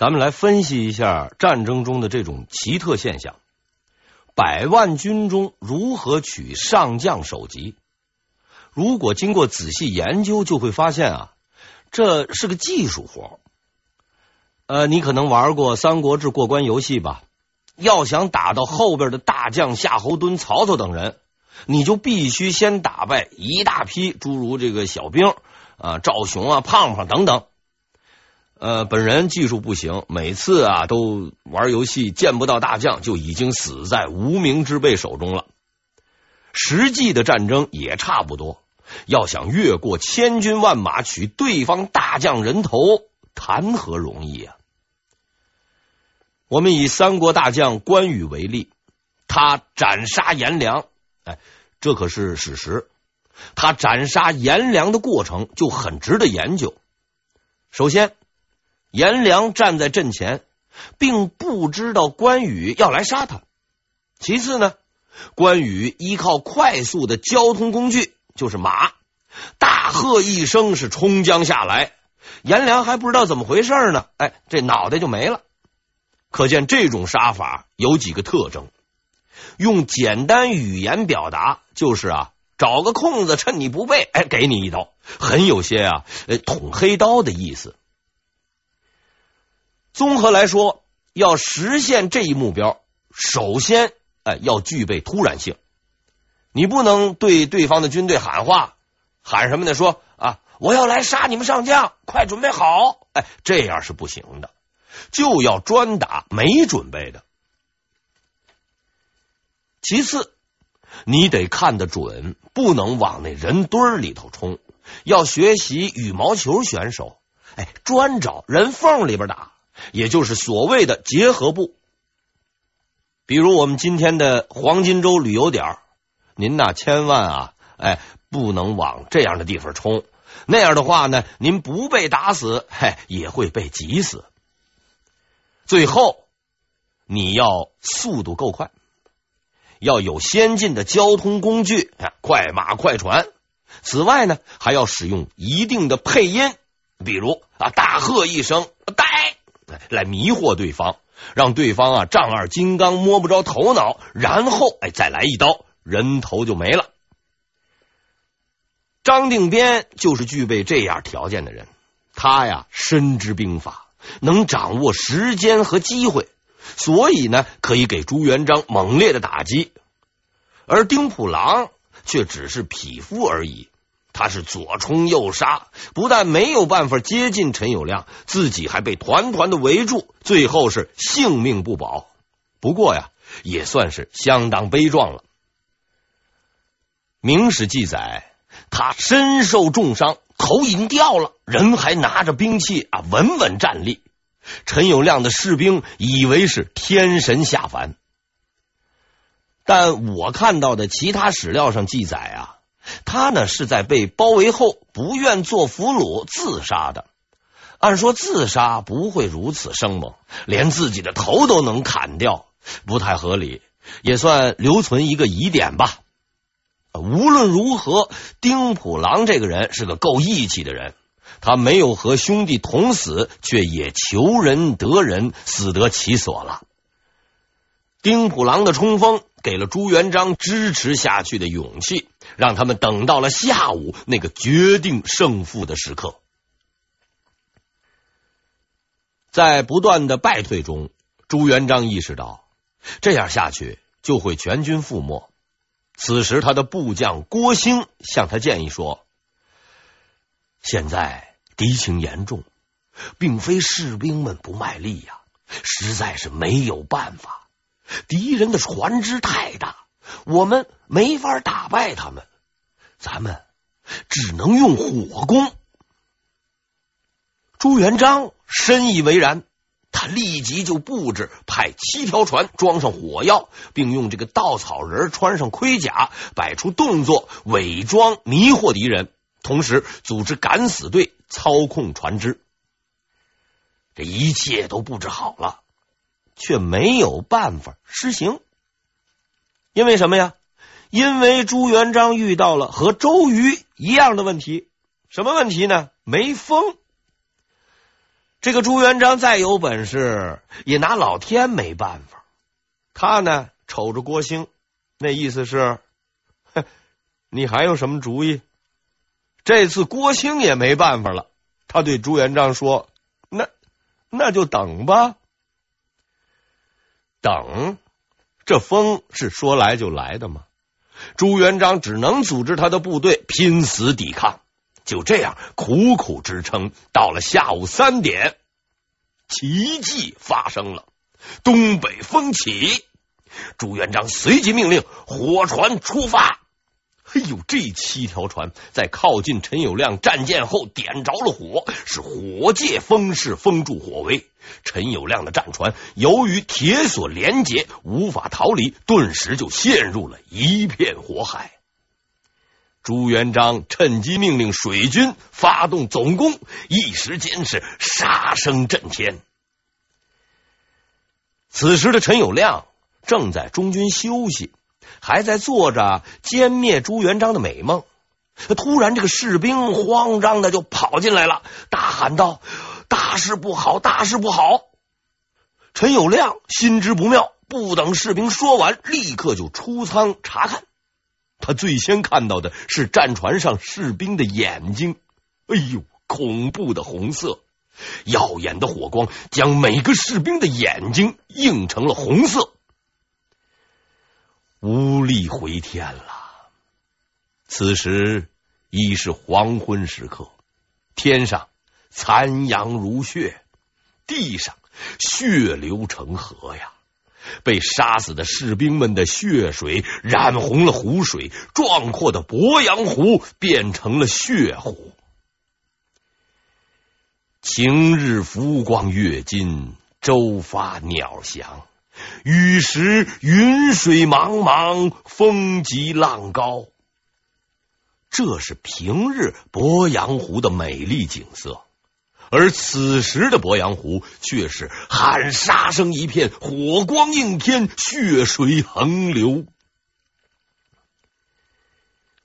咱们来分析一下战争中的这种奇特现象：百万军中如何取上将首级？如果经过仔细研究，就会发现啊，这是个技术活。呃，你可能玩过《三国志》过关游戏吧？要想打到后边的大将夏侯惇、曹操等人，你就必须先打败一大批诸如这个小兵啊、赵雄啊、胖胖等等。呃，本人技术不行，每次啊都玩游戏见不到大将，就已经死在无名之辈手中了。实际的战争也差不多，要想越过千军万马取对方大将人头，谈何容易啊！我们以三国大将关羽为例，他斩杀颜良，哎，这可是史实。他斩杀颜良的过程就很值得研究。首先，颜良站在阵前，并不知道关羽要来杀他。其次呢，关羽依靠快速的交通工具，就是马，大喝一声是冲将下来，颜良还不知道怎么回事呢，哎，这脑袋就没了。可见这种杀法有几个特征，用简单语言表达就是啊，找个空子趁你不备，哎，给你一刀，很有些啊，捅黑刀的意思。综合来说，要实现这一目标，首先，哎，要具备突然性。你不能对对方的军队喊话，喊什么呢？说啊，我要来杀你们上将，快准备好！哎，这样是不行的，就要专打没准备的。其次，你得看得准，不能往那人堆里头冲，要学习羽毛球选手，哎，专找人缝里边打。也就是所谓的结合部，比如我们今天的黄金周旅游点，您呐千万啊，哎，不能往这样的地方冲，那样的话呢，您不被打死，嘿，也会被挤死。最后，你要速度够快，要有先进的交通工具，快马快船。此外呢，还要使用一定的配音，比如啊，大喝一声“带”。来迷惑对方，让对方啊丈二金刚摸不着头脑，然后哎再来一刀，人头就没了。张定边就是具备这样条件的人，他呀深知兵法，能掌握时间和机会，所以呢可以给朱元璋猛烈的打击，而丁普郎却只是匹夫而已。他是左冲右杀，不但没有办法接近陈友谅，自己还被团团的围住，最后是性命不保。不过呀，也算是相当悲壮了。明史记载，他身受重伤，头已经掉了，人还拿着兵器啊，稳稳站立。陈友谅的士兵以为是天神下凡，但我看到的其他史料上记载啊。他呢是在被包围后不愿做俘虏自杀的。按说自杀不会如此生猛，连自己的头都能砍掉，不太合理，也算留存一个疑点吧。无论如何，丁普郎这个人是个够义气的人，他没有和兄弟同死，却也求仁得仁，死得其所了。丁普郎的冲锋给了朱元璋支持下去的勇气。让他们等到了下午那个决定胜负的时刻，在不断的败退中，朱元璋意识到这样下去就会全军覆没。此时，他的部将郭兴向他建议说：“现在敌情严重，并非士兵们不卖力呀，实在是没有办法。敌人的船只太大。”我们没法打败他们，咱们只能用火攻。朱元璋深以为然，他立即就布置，派七条船装上火药，并用这个稻草人穿上盔甲，摆出动作，伪装迷惑敌人，同时组织敢死队操控船只。这一切都布置好了，却没有办法施行。因为什么呀？因为朱元璋遇到了和周瑜一样的问题，什么问题呢？没风。这个朱元璋再有本事，也拿老天没办法。他呢，瞅着郭兴，那意思是，你还有什么主意？这次郭兴也没办法了，他对朱元璋说：“那 那就等吧，等。这风是说来就来的吗？”朱元璋只能组织他的部队拼死抵抗。就这样苦苦支撑，到了下午三点，奇迹发生了，东北风起，朱元璋随即命令火船出发。哎呦，这七条船在靠近陈友谅战舰后点着了火，是火借风势封住火围。陈友谅的战船由于铁索连结，无法逃离，顿时就陷入了一片火海。朱元璋趁机命令水军发动总攻，一时间是杀声震天。此时的陈友谅正在中军休息，还在做着歼灭朱元璋的美梦。突然，这个士兵慌张的就跑进来了，大喊道：“大事不好，大事不好！”陈友谅心知不妙，不等士兵说完，立刻就出舱查看。他最先看到的是战船上士兵的眼睛，哎呦，恐怖的红色，耀眼的火光将每个士兵的眼睛映成了红色，无力回天了。此时已是黄昏时刻，天上残阳如血，地上血流成河呀。被杀死的士兵们的血水染红了湖水，壮阔的鄱阳湖变成了血湖。晴日浮光跃金，舟发鸟翔，雨时云水茫茫，风急浪高。这是平日鄱阳湖的美丽景色。而此时的鄱阳湖却是喊杀声一片，火光映天，血水横流。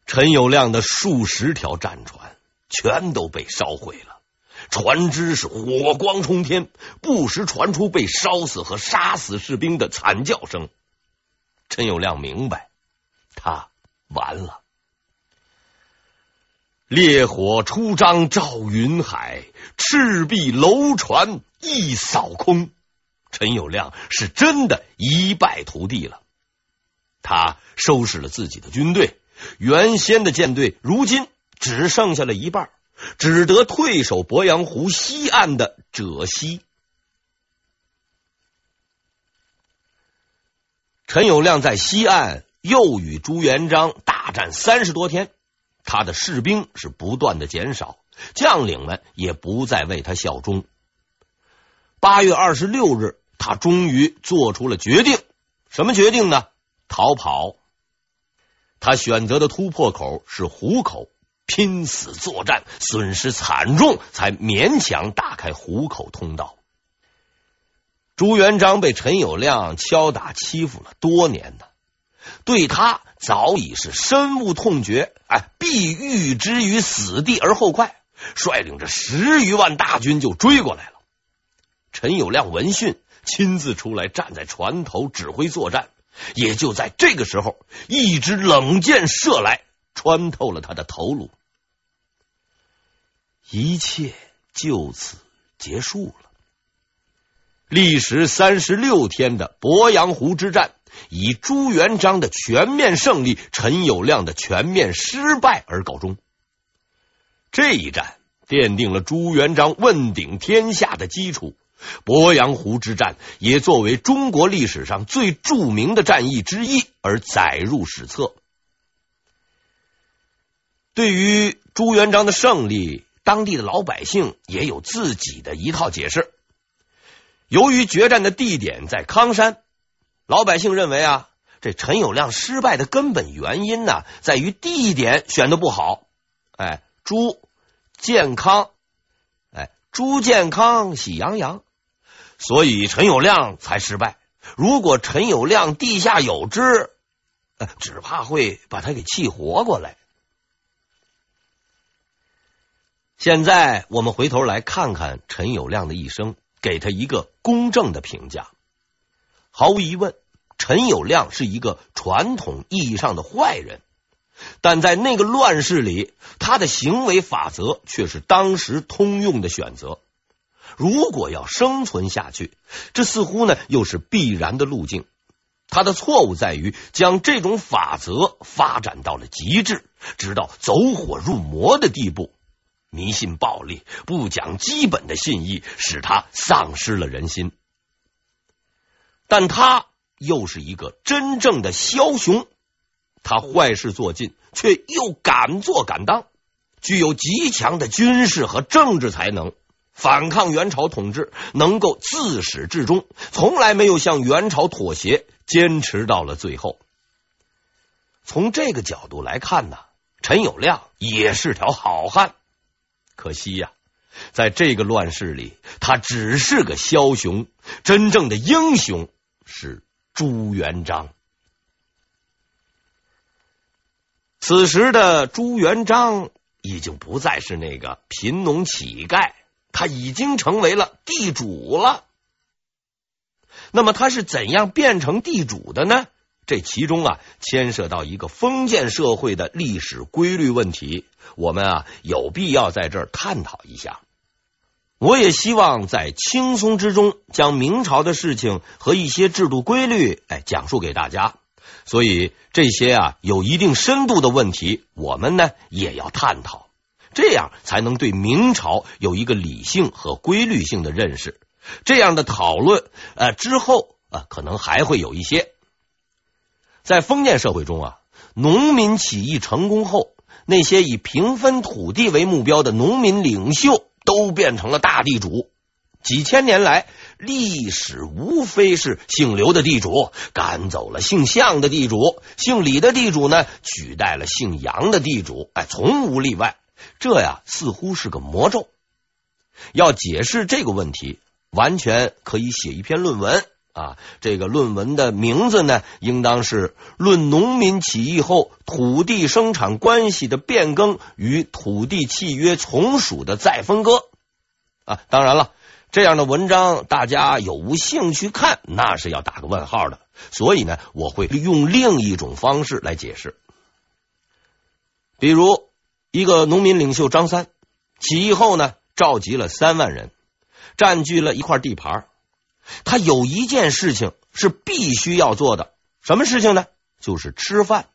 陈友谅的数十条战船全都被烧毁了，船只是火光冲天，不时传出被烧死和杀死士兵的惨叫声。陈友谅明白，他完了。烈火出张照云海，赤壁楼船一扫空。陈友谅是真的一败涂地了。他收拾了自己的军队，原先的舰队如今只剩下了一半，只得退守鄱阳湖西岸的赭溪。陈友谅在西岸又与朱元璋大战三十多天。他的士兵是不断的减少，将领们也不再为他效忠。八月二十六日，他终于做出了决定。什么决定呢？逃跑。他选择的突破口是湖口，拼死作战，损失惨重，才勉强打开虎口通道。朱元璋被陈友谅敲打欺负了多年呢，对他。早已是深恶痛绝，哎，必欲之于死地而后快，率领着十余万大军就追过来了。陈友谅闻讯，亲自出来站在船头指挥作战。也就在这个时候，一支冷箭射来，穿透了他的头颅，一切就此结束了。历时三十六天的鄱阳湖之战。以朱元璋的全面胜利、陈友谅的全面失败而告终。这一战奠定了朱元璋问鼎天下的基础。鄱阳湖之战也作为中国历史上最著名的战役之一而载入史册。对于朱元璋的胜利，当地的老百姓也有自己的一套解释。由于决战的地点在康山。老百姓认为啊，这陈友谅失败的根本原因呢，在于地点选的不好。哎，朱建康，哎，朱建康喜洋洋，所以陈友谅才失败。如果陈友谅地下有知，只怕会把他给气活过来。现在我们回头来看看陈友谅的一生，给他一个公正的评价。毫无疑问，陈友谅是一个传统意义上的坏人，但在那个乱世里，他的行为法则却是当时通用的选择。如果要生存下去，这似乎呢又是必然的路径。他的错误在于将这种法则发展到了极致，直到走火入魔的地步。迷信暴力，不讲基本的信义，使他丧失了人心。但他又是一个真正的枭雄，他坏事做尽，却又敢做敢当，具有极强的军事和政治才能。反抗元朝统治，能够自始至终，从来没有向元朝妥协，坚持到了最后。从这个角度来看呢，陈友谅也是条好汉。可惜呀，在这个乱世里，他只是个枭雄，真正的英雄是朱元璋。此时的朱元璋已经不再是那个贫农乞丐。他已经成为了地主了。那么他是怎样变成地主的呢？这其中啊，牵涉到一个封建社会的历史规律问题，我们啊有必要在这儿探讨一下。我也希望在轻松之中将明朝的事情和一些制度规律，哎，讲述给大家。所以这些啊有一定深度的问题，我们呢也要探讨。这样才能对明朝有一个理性和规律性的认识。这样的讨论，呃，之后啊，可能还会有一些。在封建社会中啊，农民起义成功后，那些以平分土地为目标的农民领袖都变成了大地主。几千年来，历史无非是姓刘的地主赶走了姓项的地主，姓李的地主呢，取代了姓杨的地主，哎，从无例外。这呀，似乎是个魔咒。要解释这个问题，完全可以写一篇论文啊。这个论文的名字呢，应当是《论农民起义后土地生产关系的变更与土地契约从属的再分割》啊。当然了，这样的文章大家有无兴趣看，那是要打个问号的。所以呢，我会用另一种方式来解释，比如。一个农民领袖张三起义后呢，召集了三万人，占据了一块地盘。他有一件事情是必须要做的，什么事情呢？就是吃饭。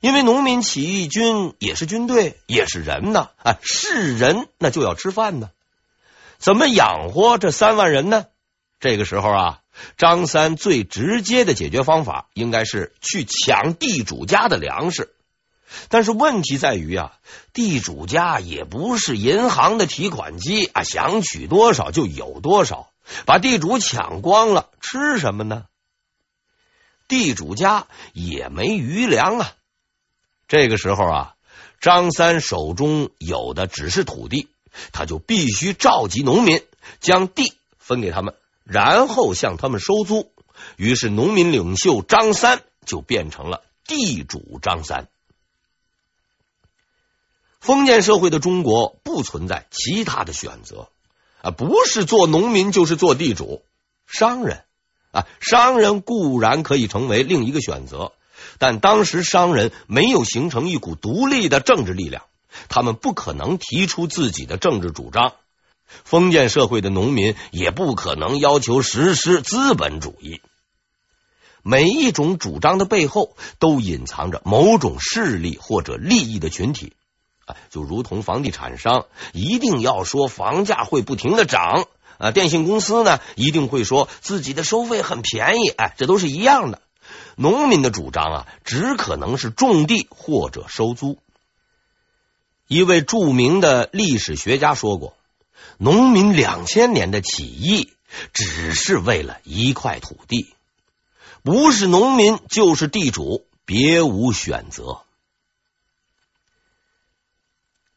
因为农民起义军也是军队，也是人呢，啊，是人那就要吃饭呢。怎么养活这三万人呢？这个时候啊，张三最直接的解决方法应该是去抢地主家的粮食。但是问题在于啊，地主家也不是银行的提款机啊，想取多少就有多少，把地主抢光了，吃什么呢？地主家也没余粮啊。这个时候啊，张三手中有的只是土地，他就必须召集农民，将地分给他们，然后向他们收租。于是，农民领袖张三就变成了地主张三。封建社会的中国不存在其他的选择啊，不是做农民就是做地主。商人啊，商人固然可以成为另一个选择，但当时商人没有形成一股独立的政治力量，他们不可能提出自己的政治主张。封建社会的农民也不可能要求实施资本主义。每一种主张的背后都隐藏着某种势力或者利益的群体。就如同房地产商一定要说房价会不停的涨啊，电信公司呢一定会说自己的收费很便宜，哎，这都是一样的。农民的主张啊，只可能是种地或者收租。一位著名的历史学家说过：“农民两千年的起义只是为了一块土地，不是农民就是地主，别无选择。”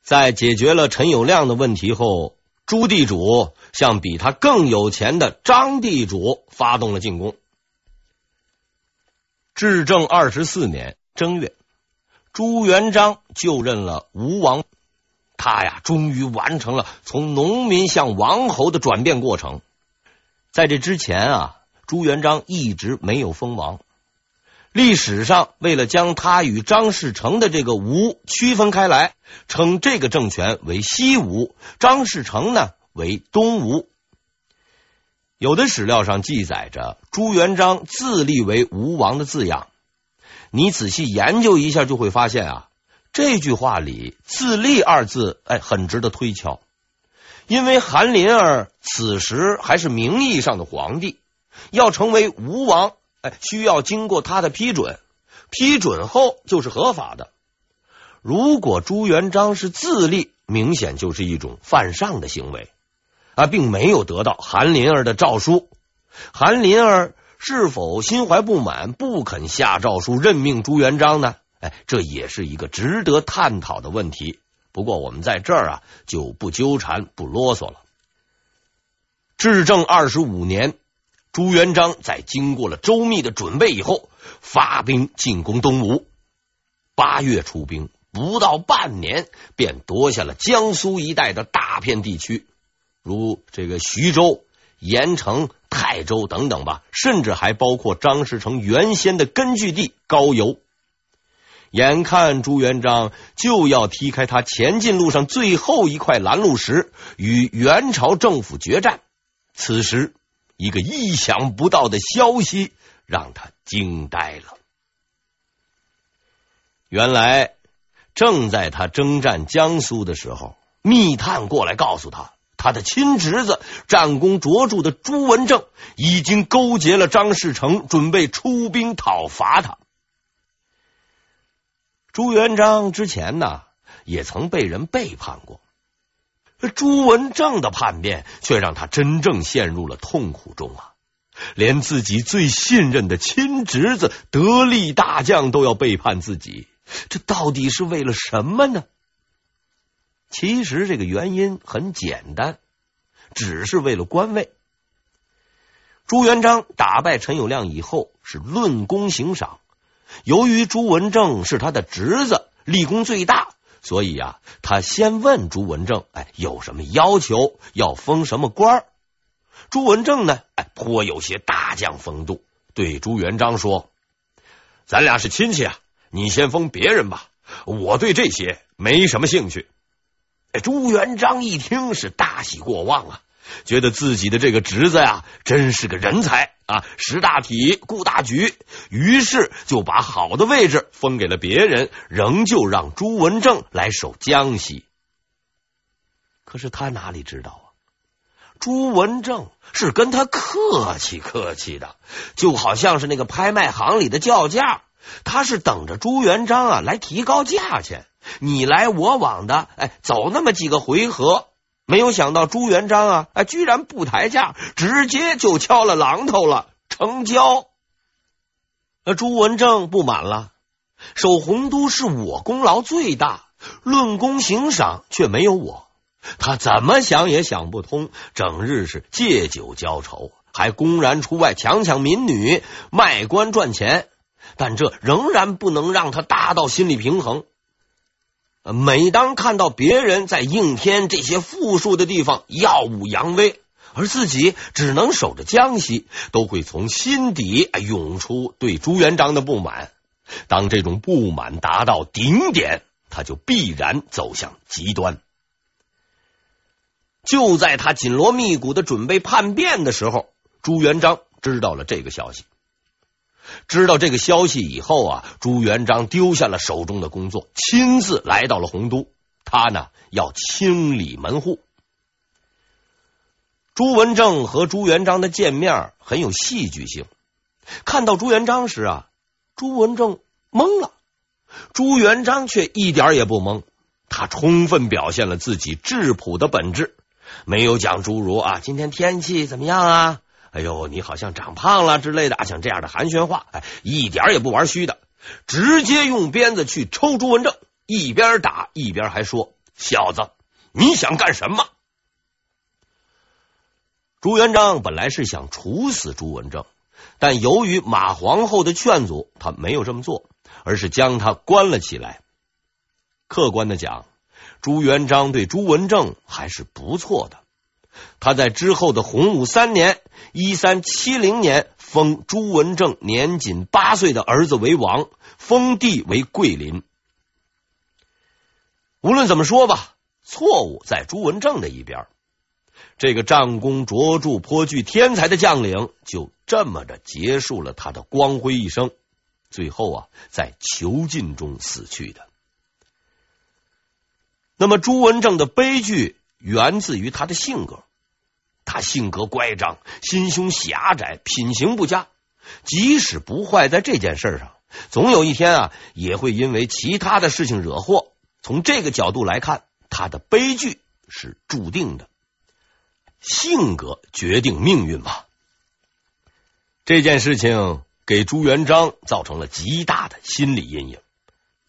在解决了陈友谅的问题后，朱地主向比他更有钱的张地主发动了进攻。至正二十四年正月，朱元璋就任了吴王。他呀，终于完成了从农民向王侯的转变过程。在这之前啊，朱元璋一直没有封王。历史上为了将他与张士诚的这个吴区分开来，称这个政权为西吴，张士诚呢为东吴。有的史料上记载着朱元璋自立为吴王的字样，你仔细研究一下就会发现啊。这句话里“自立”二字，哎，很值得推敲。因为韩林儿此时还是名义上的皇帝，要成为吴王，哎，需要经过他的批准，批准后就是合法的。如果朱元璋是自立，明显就是一种犯上的行为啊，并没有得到韩林儿的诏书。韩林儿是否心怀不满，不肯下诏书任命朱元璋呢？哎，这也是一个值得探讨的问题。不过我们在这儿啊，就不纠缠、不啰嗦了。至正二十五年，朱元璋在经过了周密的准备以后，发兵进攻东吴。八月出兵，不到半年，便夺下了江苏一带的大片地区，如这个徐州、盐城、泰州等等吧，甚至还包括张士诚原先的根据地高邮。眼看朱元璋就要踢开他前进路上最后一块拦路石，与元朝政府决战，此时一个意想不到的消息让他惊呆了。原来，正在他征战江苏的时候，密探过来告诉他，他的亲侄子战功卓著的朱文正已经勾结了张士诚，准备出兵讨伐他。朱元璋之前呢，也曾被人背叛过。朱文正的叛变，却让他真正陷入了痛苦中啊！连自己最信任的亲侄子、得力大将都要背叛自己，这到底是为了什么呢？其实这个原因很简单，只是为了官位。朱元璋打败陈友谅以后，是论功行赏。由于朱文正是他的侄子，立功最大，所以呀，他先问朱文正：“哎，有什么要求？要封什么官？”朱文正呢，哎，颇有些大将风度，对朱元璋说：“咱俩是亲戚啊，你先封别人吧，我对这些没什么兴趣。”哎，朱元璋一听是大喜过望啊。觉得自己的这个侄子呀，真是个人才啊，识大体、顾大局，于是就把好的位置分给了别人，仍旧让朱文正来守江西。可是他哪里知道啊？朱文正是跟他客气客气的，就好像是那个拍卖行里的叫价，他是等着朱元璋啊来提高价钱，你来我往的，哎，走那么几个回合。没有想到朱元璋啊，哎，居然不抬价，直接就敲了榔头了，成交。那朱文正不满了，守洪都是我功劳最大，论功行赏却没有我，他怎么想也想不通，整日是借酒浇愁，还公然出外强抢民女，卖官赚钱，但这仍然不能让他达到心理平衡。每当看到别人在应天这些富庶的地方耀武扬威，而自己只能守着江西，都会从心底涌出对朱元璋的不满。当这种不满达到顶点，他就必然走向极端。就在他紧锣密鼓的准备叛变的时候，朱元璋知道了这个消息。知道这个消息以后啊，朱元璋丢下了手中的工作，亲自来到了洪都。他呢要清理门户。朱文正和朱元璋的见面很有戏剧性。看到朱元璋时啊，朱文正懵了，朱元璋却一点也不懵。他充分表现了自己质朴的本质，没有讲诸如啊，今天天气怎么样啊？哎呦，你好像长胖了之类的，像这样的寒暄话，哎，一点也不玩虚的，直接用鞭子去抽朱文正，一边打一边还说：“小子，你想干什么？”朱元璋本来是想处死朱文正，但由于马皇后的劝阻，他没有这么做，而是将他关了起来。客观的讲，朱元璋对朱文正还是不错的。他在之后的洪武三年（一三七零年），封朱文正年仅八岁的儿子为王，封地为桂林。无论怎么说吧，错误在朱文正的一边。这个战功卓著、颇具天才的将领，就这么着结束了他的光辉一生，最后啊，在囚禁中死去的。那么，朱文正的悲剧源自于他的性格。他性格乖张，心胸狭窄，品行不佳。即使不坏在这件事上，总有一天啊，也会因为其他的事情惹祸。从这个角度来看，他的悲剧是注定的。性格决定命运吧。这件事情给朱元璋造成了极大的心理阴影，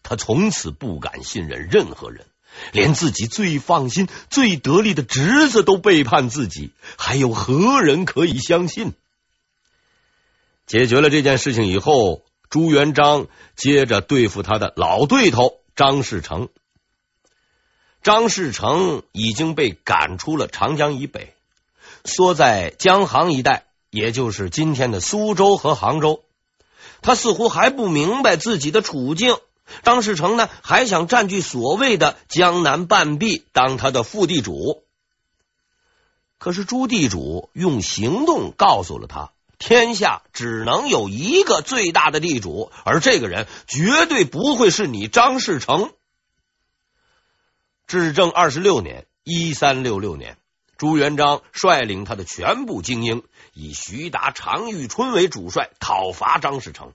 他从此不敢信任任何人。连自己最放心、最得力的侄子都背叛自己，还有何人可以相信？解决了这件事情以后，朱元璋接着对付他的老对头张士诚。张士诚已经被赶出了长江以北，缩在江杭一带，也就是今天的苏州和杭州。他似乎还不明白自己的处境。张士诚呢，还想占据所谓的江南半壁，当他的副地主。可是朱地主用行动告诉了他，天下只能有一个最大的地主，而这个人绝对不会是你张士诚。至正二十六年（一三六六年），朱元璋率领他的全部精英，以徐达、常遇春为主帅，讨伐张士诚。